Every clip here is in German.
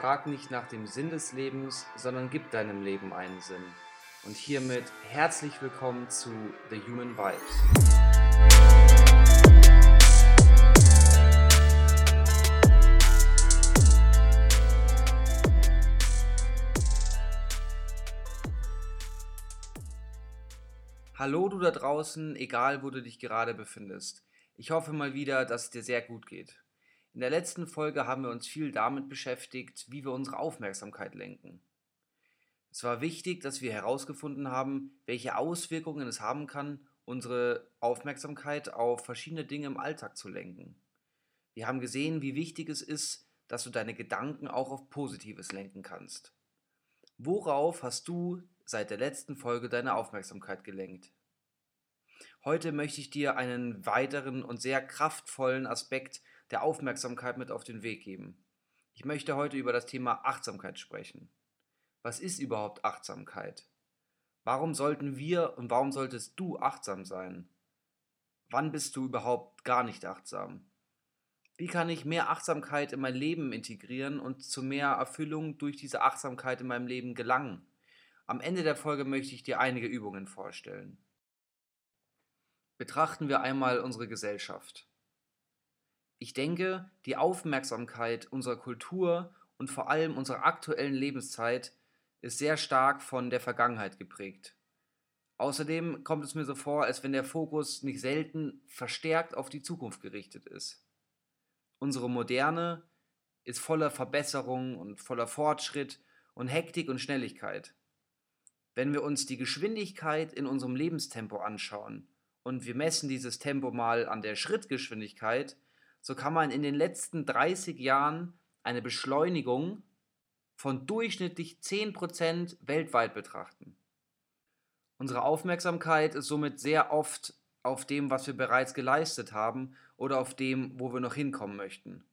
Frag nicht nach dem Sinn des Lebens, sondern gib deinem Leben einen Sinn. Und hiermit herzlich willkommen zu The Human Vibes. Hallo du da draußen, egal wo du dich gerade befindest. Ich hoffe mal wieder, dass es dir sehr gut geht. In der letzten Folge haben wir uns viel damit beschäftigt, wie wir unsere Aufmerksamkeit lenken. Es war wichtig, dass wir herausgefunden haben, welche Auswirkungen es haben kann, unsere Aufmerksamkeit auf verschiedene Dinge im Alltag zu lenken. Wir haben gesehen, wie wichtig es ist, dass du deine Gedanken auch auf Positives lenken kannst. Worauf hast du seit der letzten Folge deine Aufmerksamkeit gelenkt? Heute möchte ich dir einen weiteren und sehr kraftvollen Aspekt der Aufmerksamkeit mit auf den Weg geben. Ich möchte heute über das Thema Achtsamkeit sprechen. Was ist überhaupt Achtsamkeit? Warum sollten wir und warum solltest du achtsam sein? Wann bist du überhaupt gar nicht achtsam? Wie kann ich mehr Achtsamkeit in mein Leben integrieren und zu mehr Erfüllung durch diese Achtsamkeit in meinem Leben gelangen? Am Ende der Folge möchte ich dir einige Übungen vorstellen. Betrachten wir einmal unsere Gesellschaft. Ich denke, die Aufmerksamkeit unserer Kultur und vor allem unserer aktuellen Lebenszeit ist sehr stark von der Vergangenheit geprägt. Außerdem kommt es mir so vor, als wenn der Fokus nicht selten verstärkt auf die Zukunft gerichtet ist. Unsere Moderne ist voller Verbesserung und voller Fortschritt und Hektik und Schnelligkeit. Wenn wir uns die Geschwindigkeit in unserem Lebenstempo anschauen und wir messen dieses Tempo mal an der Schrittgeschwindigkeit, so kann man in den letzten 30 Jahren eine Beschleunigung von durchschnittlich 10% weltweit betrachten. Unsere Aufmerksamkeit ist somit sehr oft auf dem, was wir bereits geleistet haben oder auf dem, wo wir noch hinkommen möchten.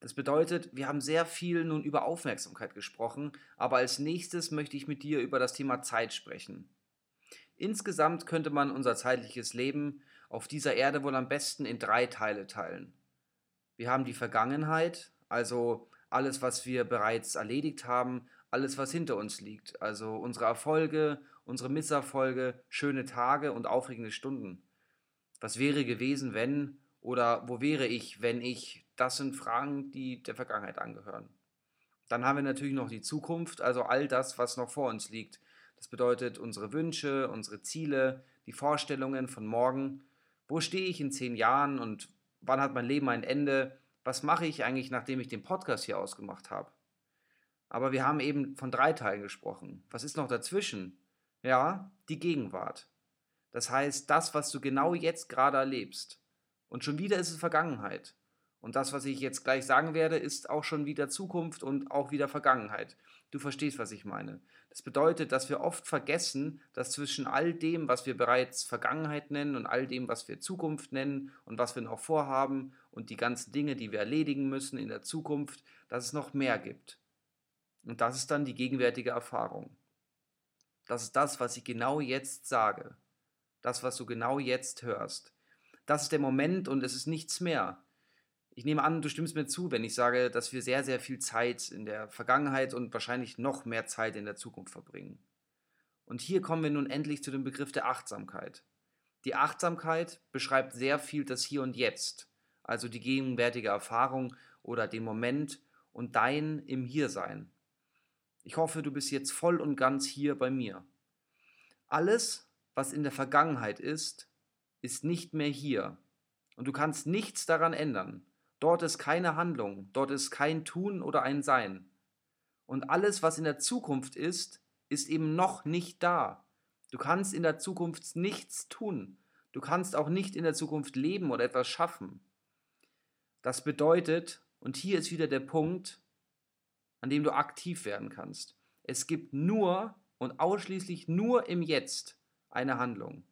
Das bedeutet, wir haben sehr viel nun über Aufmerksamkeit gesprochen, aber als nächstes möchte ich mit dir über das Thema Zeit sprechen. Insgesamt könnte man unser zeitliches Leben auf dieser Erde wohl am besten in drei Teile teilen. Wir haben die Vergangenheit, also alles, was wir bereits erledigt haben, alles, was hinter uns liegt, also unsere Erfolge, unsere Misserfolge, schöne Tage und aufregende Stunden. Was wäre gewesen, wenn oder wo wäre ich, wenn ich? Das sind Fragen, die der Vergangenheit angehören. Dann haben wir natürlich noch die Zukunft, also all das, was noch vor uns liegt. Das bedeutet unsere Wünsche, unsere Ziele, die Vorstellungen von morgen. Wo stehe ich in zehn Jahren und wann hat mein Leben ein Ende, was mache ich eigentlich, nachdem ich den Podcast hier ausgemacht habe. Aber wir haben eben von drei Teilen gesprochen. Was ist noch dazwischen? Ja, die Gegenwart. Das heißt, das, was du genau jetzt gerade erlebst. Und schon wieder ist es Vergangenheit. Und das, was ich jetzt gleich sagen werde, ist auch schon wieder Zukunft und auch wieder Vergangenheit. Du verstehst, was ich meine. Das bedeutet, dass wir oft vergessen, dass zwischen all dem, was wir bereits Vergangenheit nennen und all dem, was wir Zukunft nennen und was wir noch vorhaben und die ganzen Dinge, die wir erledigen müssen in der Zukunft, dass es noch mehr gibt. Und das ist dann die gegenwärtige Erfahrung. Das ist das, was ich genau jetzt sage. Das, was du genau jetzt hörst. Das ist der Moment und es ist nichts mehr. Ich nehme an, du stimmst mir zu, wenn ich sage, dass wir sehr, sehr viel Zeit in der Vergangenheit und wahrscheinlich noch mehr Zeit in der Zukunft verbringen. Und hier kommen wir nun endlich zu dem Begriff der Achtsamkeit. Die Achtsamkeit beschreibt sehr viel das Hier und Jetzt, also die gegenwärtige Erfahrung oder den Moment und dein im Hiersein. Ich hoffe, du bist jetzt voll und ganz hier bei mir. Alles, was in der Vergangenheit ist, ist nicht mehr hier. Und du kannst nichts daran ändern. Dort ist keine Handlung, dort ist kein Tun oder ein Sein. Und alles, was in der Zukunft ist, ist eben noch nicht da. Du kannst in der Zukunft nichts tun. Du kannst auch nicht in der Zukunft leben oder etwas schaffen. Das bedeutet, und hier ist wieder der Punkt, an dem du aktiv werden kannst. Es gibt nur und ausschließlich nur im Jetzt eine Handlung.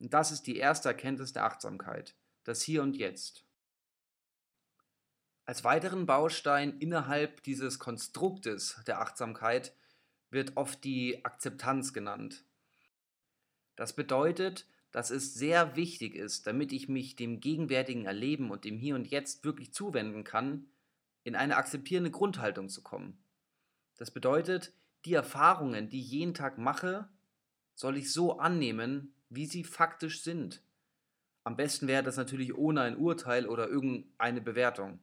Und das ist die erste Erkenntnis der Achtsamkeit, das Hier und Jetzt. Als weiteren Baustein innerhalb dieses Konstruktes der Achtsamkeit wird oft die Akzeptanz genannt. Das bedeutet, dass es sehr wichtig ist, damit ich mich dem gegenwärtigen Erleben und dem Hier und Jetzt wirklich zuwenden kann, in eine akzeptierende Grundhaltung zu kommen. Das bedeutet, die Erfahrungen, die ich jeden Tag mache, soll ich so annehmen, wie sie faktisch sind. Am besten wäre das natürlich ohne ein Urteil oder irgendeine Bewertung.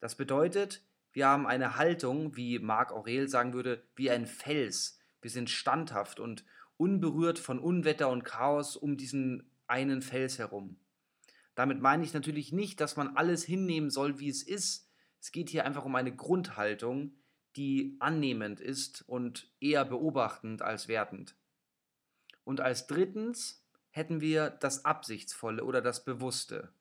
Das bedeutet, wir haben eine Haltung, wie Marc Aurel sagen würde, wie ein Fels. Wir sind standhaft und unberührt von Unwetter und Chaos um diesen einen Fels herum. Damit meine ich natürlich nicht, dass man alles hinnehmen soll, wie es ist. Es geht hier einfach um eine Grundhaltung, die annehmend ist und eher beobachtend als wertend. Und als drittens hätten wir das Absichtsvolle oder das Bewusste.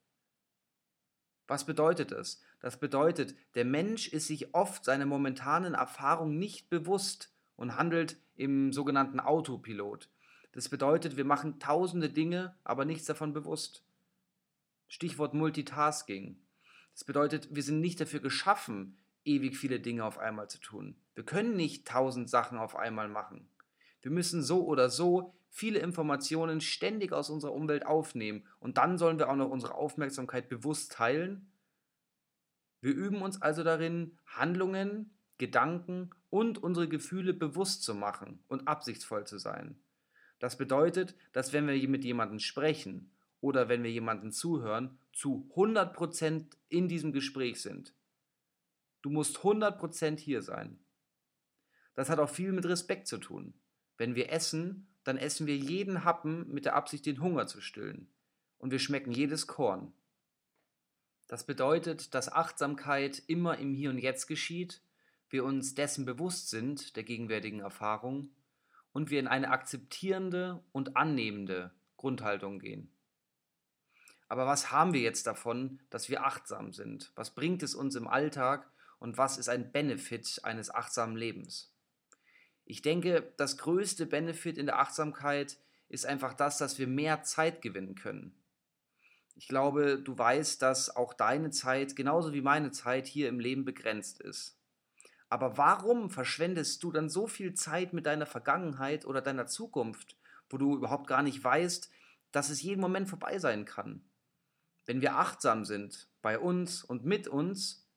Was bedeutet das? Das bedeutet, der Mensch ist sich oft seiner momentanen Erfahrung nicht bewusst und handelt im sogenannten Autopilot. Das bedeutet, wir machen tausende Dinge, aber nichts davon bewusst. Stichwort Multitasking. Das bedeutet, wir sind nicht dafür geschaffen, ewig viele Dinge auf einmal zu tun. Wir können nicht tausend Sachen auf einmal machen. Wir müssen so oder so viele Informationen ständig aus unserer Umwelt aufnehmen und dann sollen wir auch noch unsere Aufmerksamkeit bewusst teilen. Wir üben uns also darin, Handlungen, Gedanken und unsere Gefühle bewusst zu machen und absichtsvoll zu sein. Das bedeutet, dass wenn wir mit jemandem sprechen oder wenn wir jemandem zuhören, zu 100% in diesem Gespräch sind. Du musst 100% hier sein. Das hat auch viel mit Respekt zu tun. Wenn wir essen, dann essen wir jeden Happen mit der Absicht, den Hunger zu stillen. Und wir schmecken jedes Korn. Das bedeutet, dass Achtsamkeit immer im Hier und Jetzt geschieht, wir uns dessen bewusst sind, der gegenwärtigen Erfahrung, und wir in eine akzeptierende und annehmende Grundhaltung gehen. Aber was haben wir jetzt davon, dass wir achtsam sind? Was bringt es uns im Alltag und was ist ein Benefit eines achtsamen Lebens? Ich denke, das größte Benefit in der Achtsamkeit ist einfach das, dass wir mehr Zeit gewinnen können. Ich glaube, du weißt, dass auch deine Zeit genauso wie meine Zeit hier im Leben begrenzt ist. Aber warum verschwendest du dann so viel Zeit mit deiner Vergangenheit oder deiner Zukunft, wo du überhaupt gar nicht weißt, dass es jeden Moment vorbei sein kann? Wenn wir achtsam sind bei uns und mit uns,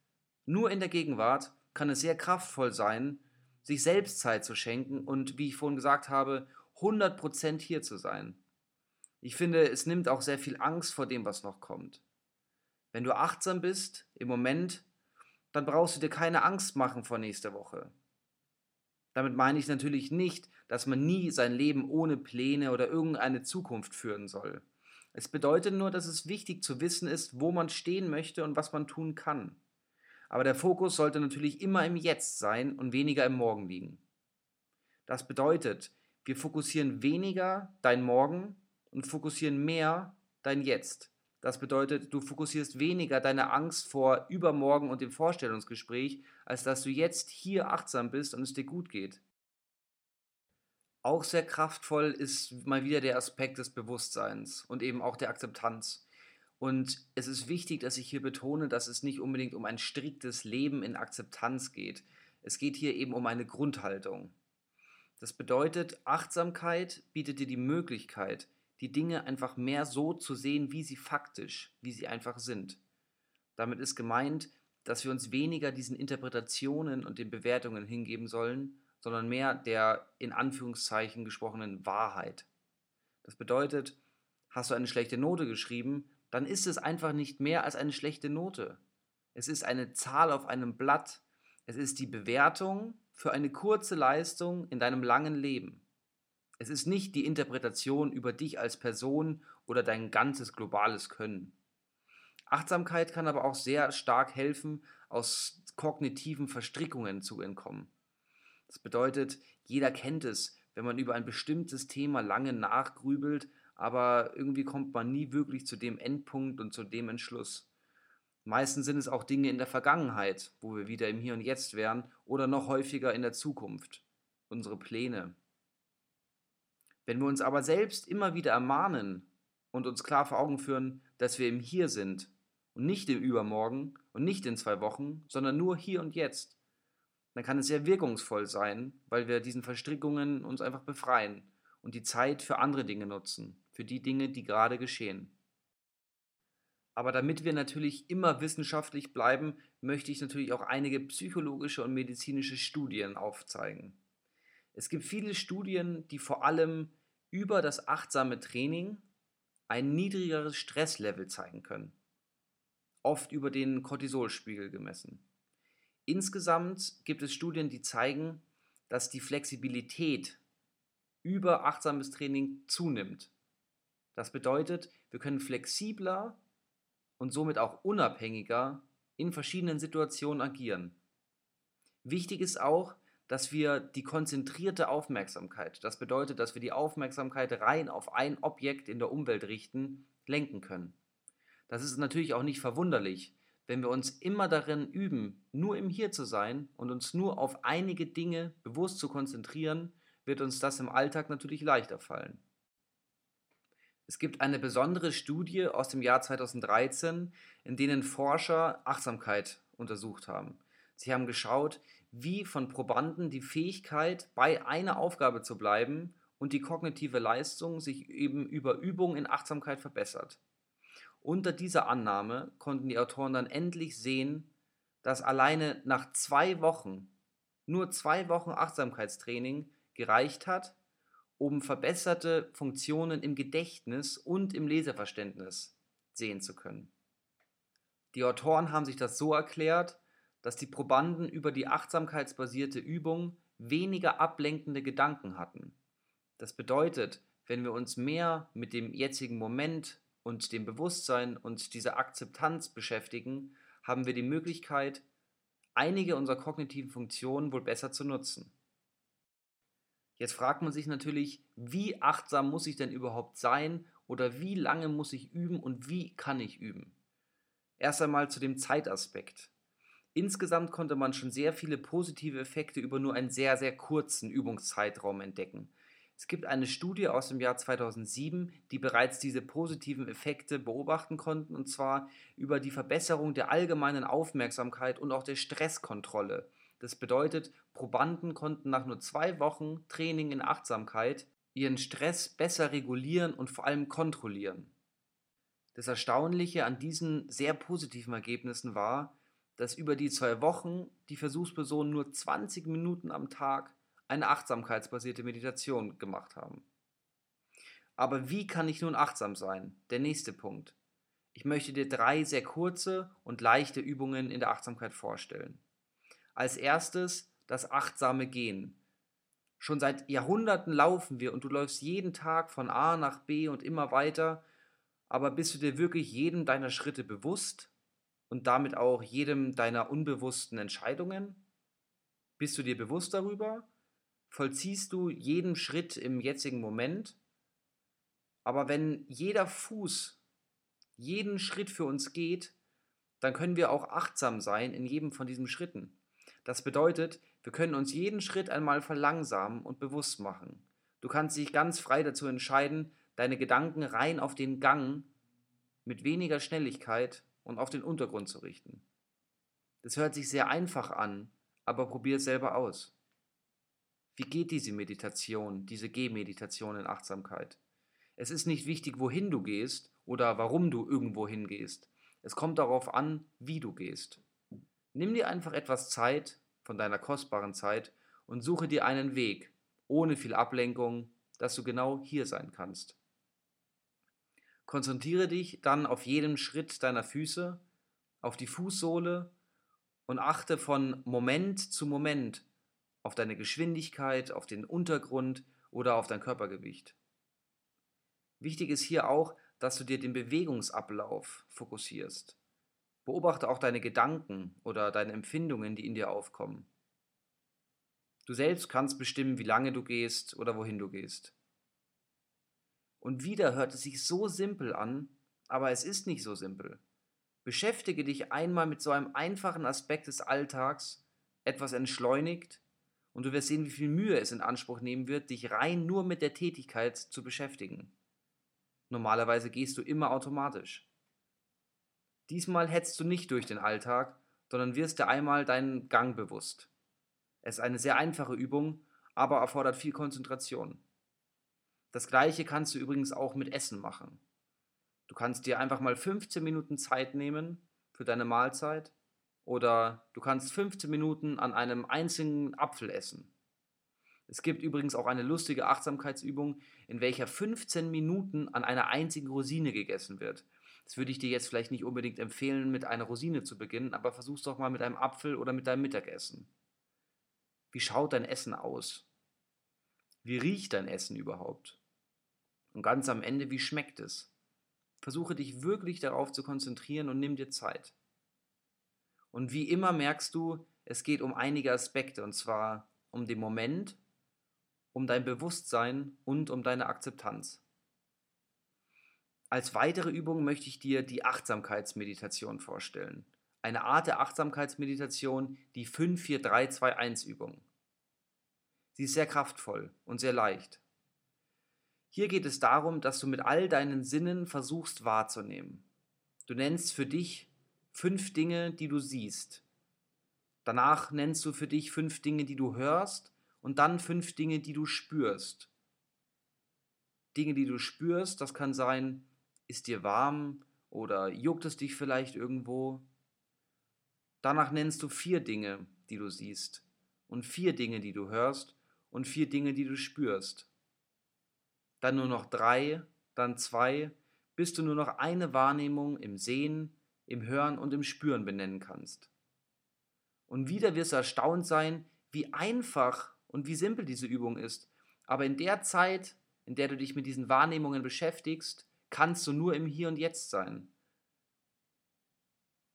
nur in der Gegenwart, kann es sehr kraftvoll sein, sich selbst Zeit zu schenken und, wie ich vorhin gesagt habe, 100% hier zu sein. Ich finde, es nimmt auch sehr viel Angst vor dem, was noch kommt. Wenn du achtsam bist im Moment, dann brauchst du dir keine Angst machen vor nächster Woche. Damit meine ich natürlich nicht, dass man nie sein Leben ohne Pläne oder irgendeine Zukunft führen soll. Es bedeutet nur, dass es wichtig zu wissen ist, wo man stehen möchte und was man tun kann. Aber der Fokus sollte natürlich immer im Jetzt sein und weniger im Morgen liegen. Das bedeutet, wir fokussieren weniger dein Morgen und fokussieren mehr dein Jetzt. Das bedeutet, du fokussierst weniger deine Angst vor übermorgen und dem Vorstellungsgespräch, als dass du jetzt hier achtsam bist und es dir gut geht. Auch sehr kraftvoll ist mal wieder der Aspekt des Bewusstseins und eben auch der Akzeptanz. Und es ist wichtig, dass ich hier betone, dass es nicht unbedingt um ein striktes Leben in Akzeptanz geht. Es geht hier eben um eine Grundhaltung. Das bedeutet, Achtsamkeit bietet dir die Möglichkeit, die Dinge einfach mehr so zu sehen, wie sie faktisch, wie sie einfach sind. Damit ist gemeint, dass wir uns weniger diesen Interpretationen und den Bewertungen hingeben sollen, sondern mehr der in Anführungszeichen gesprochenen Wahrheit. Das bedeutet, hast du eine schlechte Note geschrieben, dann ist es einfach nicht mehr als eine schlechte Note. Es ist eine Zahl auf einem Blatt. Es ist die Bewertung für eine kurze Leistung in deinem langen Leben. Es ist nicht die Interpretation über dich als Person oder dein ganzes globales Können. Achtsamkeit kann aber auch sehr stark helfen, aus kognitiven Verstrickungen zu entkommen. Das bedeutet, jeder kennt es, wenn man über ein bestimmtes Thema lange nachgrübelt, aber irgendwie kommt man nie wirklich zu dem Endpunkt und zu dem Entschluss. Meistens sind es auch Dinge in der Vergangenheit, wo wir wieder im Hier und Jetzt wären, oder noch häufiger in der Zukunft, unsere Pläne. Wenn wir uns aber selbst immer wieder ermahnen und uns klar vor Augen führen, dass wir im Hier sind und nicht im Übermorgen und nicht in zwei Wochen, sondern nur hier und jetzt, dann kann es sehr wirkungsvoll sein, weil wir diesen Verstrickungen uns einfach befreien und die Zeit für andere Dinge nutzen, für die Dinge, die gerade geschehen. Aber damit wir natürlich immer wissenschaftlich bleiben, möchte ich natürlich auch einige psychologische und medizinische Studien aufzeigen. Es gibt viele Studien, die vor allem über das achtsame Training ein niedrigeres Stresslevel zeigen können, oft über den Cortisolspiegel gemessen. Insgesamt gibt es Studien, die zeigen, dass die Flexibilität über achtsames Training zunimmt. Das bedeutet, wir können flexibler und somit auch unabhängiger in verschiedenen Situationen agieren. Wichtig ist auch, dass wir die konzentrierte Aufmerksamkeit, das bedeutet, dass wir die Aufmerksamkeit rein auf ein Objekt in der Umwelt richten, lenken können. Das ist natürlich auch nicht verwunderlich, wenn wir uns immer darin üben, nur im Hier zu sein und uns nur auf einige Dinge bewusst zu konzentrieren, wird uns das im Alltag natürlich leichter fallen. Es gibt eine besondere Studie aus dem Jahr 2013, in denen Forscher Achtsamkeit untersucht haben. Sie haben geschaut, wie von Probanden die Fähigkeit, bei einer Aufgabe zu bleiben und die kognitive Leistung sich eben über Übung in Achtsamkeit verbessert. Unter dieser Annahme konnten die Autoren dann endlich sehen, dass alleine nach zwei Wochen, nur zwei Wochen Achtsamkeitstraining gereicht hat, um verbesserte Funktionen im Gedächtnis und im Leseverständnis sehen zu können. Die Autoren haben sich das so erklärt, dass die Probanden über die achtsamkeitsbasierte Übung weniger ablenkende Gedanken hatten. Das bedeutet, wenn wir uns mehr mit dem jetzigen Moment und dem Bewusstsein und dieser Akzeptanz beschäftigen, haben wir die Möglichkeit, einige unserer kognitiven Funktionen wohl besser zu nutzen. Jetzt fragt man sich natürlich, wie achtsam muss ich denn überhaupt sein oder wie lange muss ich üben und wie kann ich üben? Erst einmal zu dem Zeitaspekt. Insgesamt konnte man schon sehr viele positive Effekte über nur einen sehr, sehr kurzen Übungszeitraum entdecken. Es gibt eine Studie aus dem Jahr 2007, die bereits diese positiven Effekte beobachten konnten, und zwar über die Verbesserung der allgemeinen Aufmerksamkeit und auch der Stresskontrolle. Das bedeutet, Probanden konnten nach nur zwei Wochen Training in Achtsamkeit ihren Stress besser regulieren und vor allem kontrollieren. Das Erstaunliche an diesen sehr positiven Ergebnissen war, dass über die zwei Wochen die Versuchspersonen nur 20 Minuten am Tag eine achtsamkeitsbasierte Meditation gemacht haben. Aber wie kann ich nun achtsam sein? Der nächste Punkt. Ich möchte dir drei sehr kurze und leichte Übungen in der Achtsamkeit vorstellen. Als erstes das achtsame Gehen. Schon seit Jahrhunderten laufen wir und du läufst jeden Tag von A nach B und immer weiter, aber bist du dir wirklich jedem deiner Schritte bewusst? Und damit auch jedem deiner unbewussten Entscheidungen? Bist du dir bewusst darüber? Vollziehst du jeden Schritt im jetzigen Moment? Aber wenn jeder Fuß jeden Schritt für uns geht, dann können wir auch achtsam sein in jedem von diesen Schritten. Das bedeutet, wir können uns jeden Schritt einmal verlangsamen und bewusst machen. Du kannst dich ganz frei dazu entscheiden, deine Gedanken rein auf den Gang mit weniger Schnelligkeit und auf den Untergrund zu richten. Das hört sich sehr einfach an, aber probier es selber aus. Wie geht diese Meditation, diese Gehmeditation in Achtsamkeit? Es ist nicht wichtig, wohin du gehst oder warum du irgendwo hingehst. Es kommt darauf an, wie du gehst. Nimm dir einfach etwas Zeit von deiner kostbaren Zeit und suche dir einen Weg, ohne viel Ablenkung, dass du genau hier sein kannst. Konzentriere dich dann auf jedem Schritt deiner Füße, auf die Fußsohle und achte von Moment zu Moment auf deine Geschwindigkeit, auf den Untergrund oder auf dein Körpergewicht. Wichtig ist hier auch, dass du dir den Bewegungsablauf fokussierst. Beobachte auch deine Gedanken oder deine Empfindungen, die in dir aufkommen. Du selbst kannst bestimmen, wie lange du gehst oder wohin du gehst. Und wieder hört es sich so simpel an, aber es ist nicht so simpel. Beschäftige dich einmal mit so einem einfachen Aspekt des Alltags, etwas entschleunigt, und du wirst sehen, wie viel Mühe es in Anspruch nehmen wird, dich rein nur mit der Tätigkeit zu beschäftigen. Normalerweise gehst du immer automatisch. Diesmal hetzt du nicht durch den Alltag, sondern wirst dir einmal deinen Gang bewusst. Es ist eine sehr einfache Übung, aber erfordert viel Konzentration. Das gleiche kannst du übrigens auch mit Essen machen. Du kannst dir einfach mal 15 Minuten Zeit nehmen für deine Mahlzeit oder du kannst 15 Minuten an einem einzigen Apfel essen. Es gibt übrigens auch eine lustige Achtsamkeitsübung, in welcher 15 Minuten an einer einzigen Rosine gegessen wird. Das würde ich dir jetzt vielleicht nicht unbedingt empfehlen, mit einer Rosine zu beginnen, aber versuch's doch mal mit einem Apfel oder mit deinem Mittagessen. Wie schaut dein Essen aus? Wie riecht dein Essen überhaupt? Und ganz am Ende, wie schmeckt es? Versuche dich wirklich darauf zu konzentrieren und nimm dir Zeit. Und wie immer merkst du, es geht um einige Aspekte, und zwar um den Moment, um dein Bewusstsein und um deine Akzeptanz. Als weitere Übung möchte ich dir die Achtsamkeitsmeditation vorstellen. Eine Art der Achtsamkeitsmeditation, die 54321-Übung. Sie ist sehr kraftvoll und sehr leicht. Hier geht es darum, dass du mit all deinen Sinnen versuchst wahrzunehmen. Du nennst für dich fünf Dinge, die du siehst. Danach nennst du für dich fünf Dinge, die du hörst und dann fünf Dinge, die du spürst. Dinge, die du spürst, das kann sein, ist dir warm oder juckt es dich vielleicht irgendwo. Danach nennst du vier Dinge, die du siehst und vier Dinge, die du hörst und vier Dinge, die du spürst dann nur noch drei, dann zwei, bis du nur noch eine Wahrnehmung im Sehen, im Hören und im Spüren benennen kannst. Und wieder wirst du erstaunt sein, wie einfach und wie simpel diese Übung ist. Aber in der Zeit, in der du dich mit diesen Wahrnehmungen beschäftigst, kannst du nur im Hier und Jetzt sein.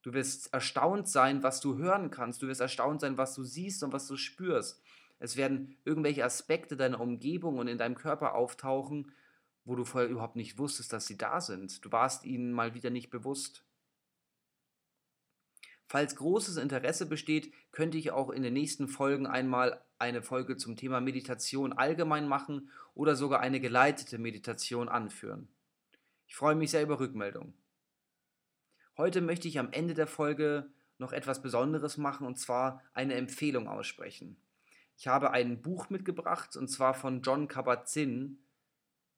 Du wirst erstaunt sein, was du hören kannst. Du wirst erstaunt sein, was du siehst und was du spürst. Es werden irgendwelche Aspekte deiner Umgebung und in deinem Körper auftauchen, wo du vorher überhaupt nicht wusstest, dass sie da sind. Du warst ihnen mal wieder nicht bewusst. Falls großes Interesse besteht, könnte ich auch in den nächsten Folgen einmal eine Folge zum Thema Meditation allgemein machen oder sogar eine geleitete Meditation anführen. Ich freue mich sehr über Rückmeldungen. Heute möchte ich am Ende der Folge noch etwas Besonderes machen und zwar eine Empfehlung aussprechen. Ich habe ein Buch mitgebracht und zwar von John Kabat-Zinn.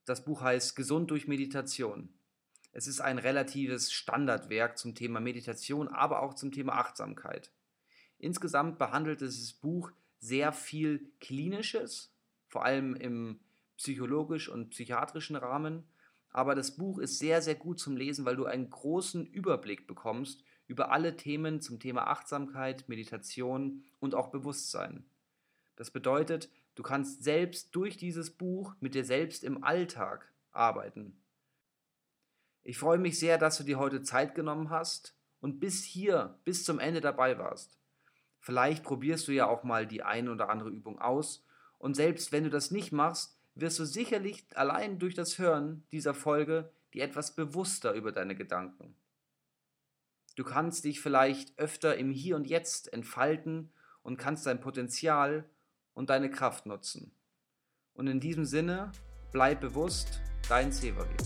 Das Buch heißt Gesund durch Meditation. Es ist ein relatives Standardwerk zum Thema Meditation, aber auch zum Thema Achtsamkeit. Insgesamt behandelt dieses Buch sehr viel Klinisches, vor allem im psychologisch und psychiatrischen Rahmen. Aber das Buch ist sehr, sehr gut zum Lesen, weil du einen großen Überblick bekommst über alle Themen zum Thema Achtsamkeit, Meditation und auch Bewusstsein. Das bedeutet, du kannst selbst durch dieses Buch mit dir selbst im Alltag arbeiten. Ich freue mich sehr, dass du dir heute Zeit genommen hast und bis hier, bis zum Ende dabei warst. Vielleicht probierst du ja auch mal die eine oder andere Übung aus und selbst wenn du das nicht machst, wirst du sicherlich allein durch das Hören dieser Folge dir etwas bewusster über deine Gedanken. Du kannst dich vielleicht öfter im Hier und Jetzt entfalten und kannst dein Potenzial und deine Kraft nutzen. Und in diesem Sinne, bleib bewusst, dein Severin.